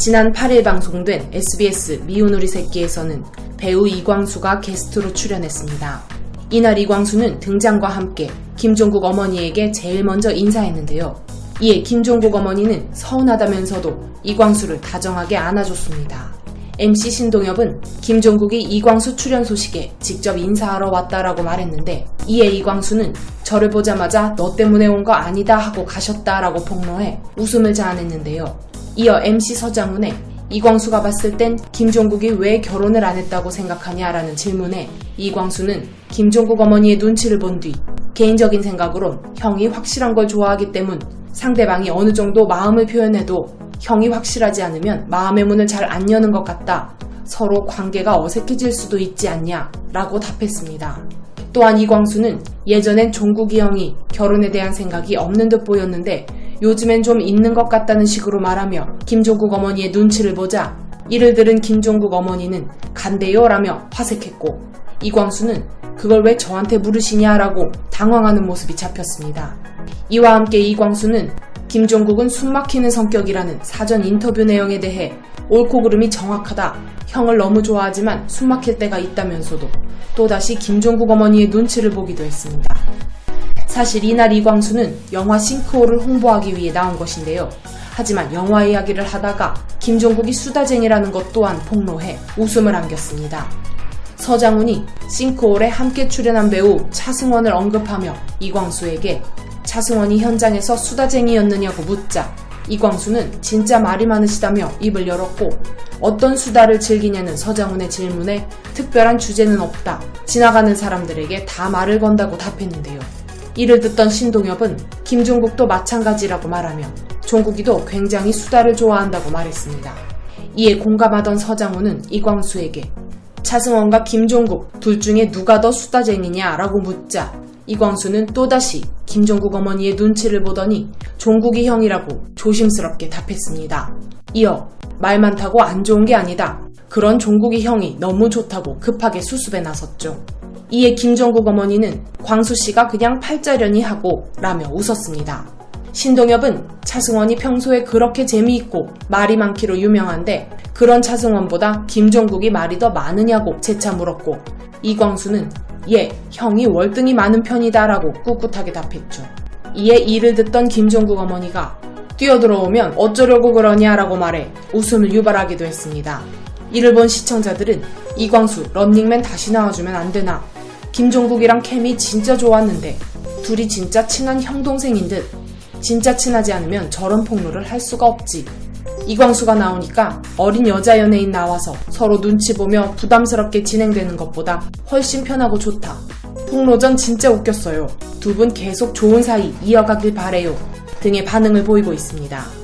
지난 8일 방송된 SBS 미운 우리 새끼에서는 배우 이광수가 게스트로 출연했습니다. 이날 이광수는 등장과 함께 김종국 어머니에게 제일 먼저 인사했는데요. 이에 김종국 어머니는 서운하다면서도 이광수를 다정하게 안아줬습니다. MC 신동엽은 김종국이 이광수 출연 소식에 직접 인사하러 왔다라고 말했는데 이에 이광수는 저를 보자마자 너 때문에 온 거 아니다 하고 가셨다라고 폭로해 웃음을 자아냈는데요. 이어 MC 서장훈의 이광수가 봤을 땐 김종국이 왜 결혼을 안 했다고 생각하냐라는 질문에 이광수는 김종국 어머니의 눈치를 본 뒤 개인적인 생각으론 형이 확실한 걸 좋아하기 때문 상대방이 어느 정도 마음을 표현해도 형이 확실하지 않으면 마음의 문을 잘 안 여는 것 같다. 서로 관계가 어색해질 수도 있지 않냐? 라고 답했습니다. 또한 이광수는 예전엔 종국이 형이 결혼에 대한 생각이 없는 듯 보였는데 요즘엔 좀 있는 것 같다는 식으로 말하며 김종국 어머니의 눈치를 보자 이를 들은 김종국 어머니는 간대요 라며 화색했고 이광수는 그걸 왜 저한테 물으시냐라고 당황하는 모습이 잡혔습니다. 이와 함께 이광수는 김종국은 숨막히는 성격이라는 사전 인터뷰 내용에 대해 옳고 그름이 정확하다. 형을 너무 좋아하지만 숨막힐 때가 있다면서도 또다시 김종국 어머니의 눈치를 보기도 했습니다. 사실 이날 이광수는 영화 싱크홀을 홍보하기 위해 나온 것인데요. 하지만 영화 이야기를 하다가 김종국이 수다쟁이라는 것 또한 폭로해 웃음을 안겼습니다. 서장훈이 싱크홀에 함께 출연한 배우 차승원을 언급하며 이광수에게 차승원이 현장에서 수다쟁이였느냐고 묻자 이광수는 진짜 말이 많으시다며 입을 열었고 어떤 수다를 즐기냐는 서장훈의 질문에 특별한 주제는 없다. 지나가는 사람들에게 다 말을 건다고 답했는데요. 이를 듣던 신동엽은 김종국도 마찬가지라고 말하며 종국이도 굉장히 수다를 좋아한다고 말했습니다. 이에 공감하던 서장훈은 이광수에게 차승원과 김종국 둘 중에 누가 더 수다쟁이냐라고 묻자 이광수는 또다시 김종국 어머니의 눈치를 보더니 종국이 형이라고 조심스럽게 답했습니다. 이어 말 많다고 안 좋은 게 아니다. 그런 종국이 형이 너무 좋다고 급하게 수습에 나섰죠. 이에 김종국 어머니는 광수 씨가 그냥 팔자려니 하고 라며 웃었습니다. 신동엽은 차승원이 평소에 그렇게 재미있고 말이 많기로 유명한데 그런 차승원보다 김종국이 말이 더 많으냐고 재차 물었고 이광수는 예, 형이 월등히 많은 편이다라고 꿋꿋하게 답했죠. 이에 이를 듣던 김종국 어머니가 뛰어들어오면 어쩌려고 그러냐라고 말해 웃음을 유발하기도 했습니다. 이를 본 시청자들은 이광수 런닝맨 다시 나와주면 안 되나 김종국이랑 캠이 진짜 좋았는데 둘이 진짜 친한 형동생인 듯 진짜 친하지 않으면 저런 폭로를 할 수가 없지. 이광수가 나오니까 어린 여자 연예인 나와서 서로 눈치 보며 부담스럽게 진행되는 것보다 훨씬 편하고 좋다. 폭로전 진짜 웃겼어요. 두 분 계속 좋은 사이 이어가길 바래요. 등의 반응을 보이고 있습니다.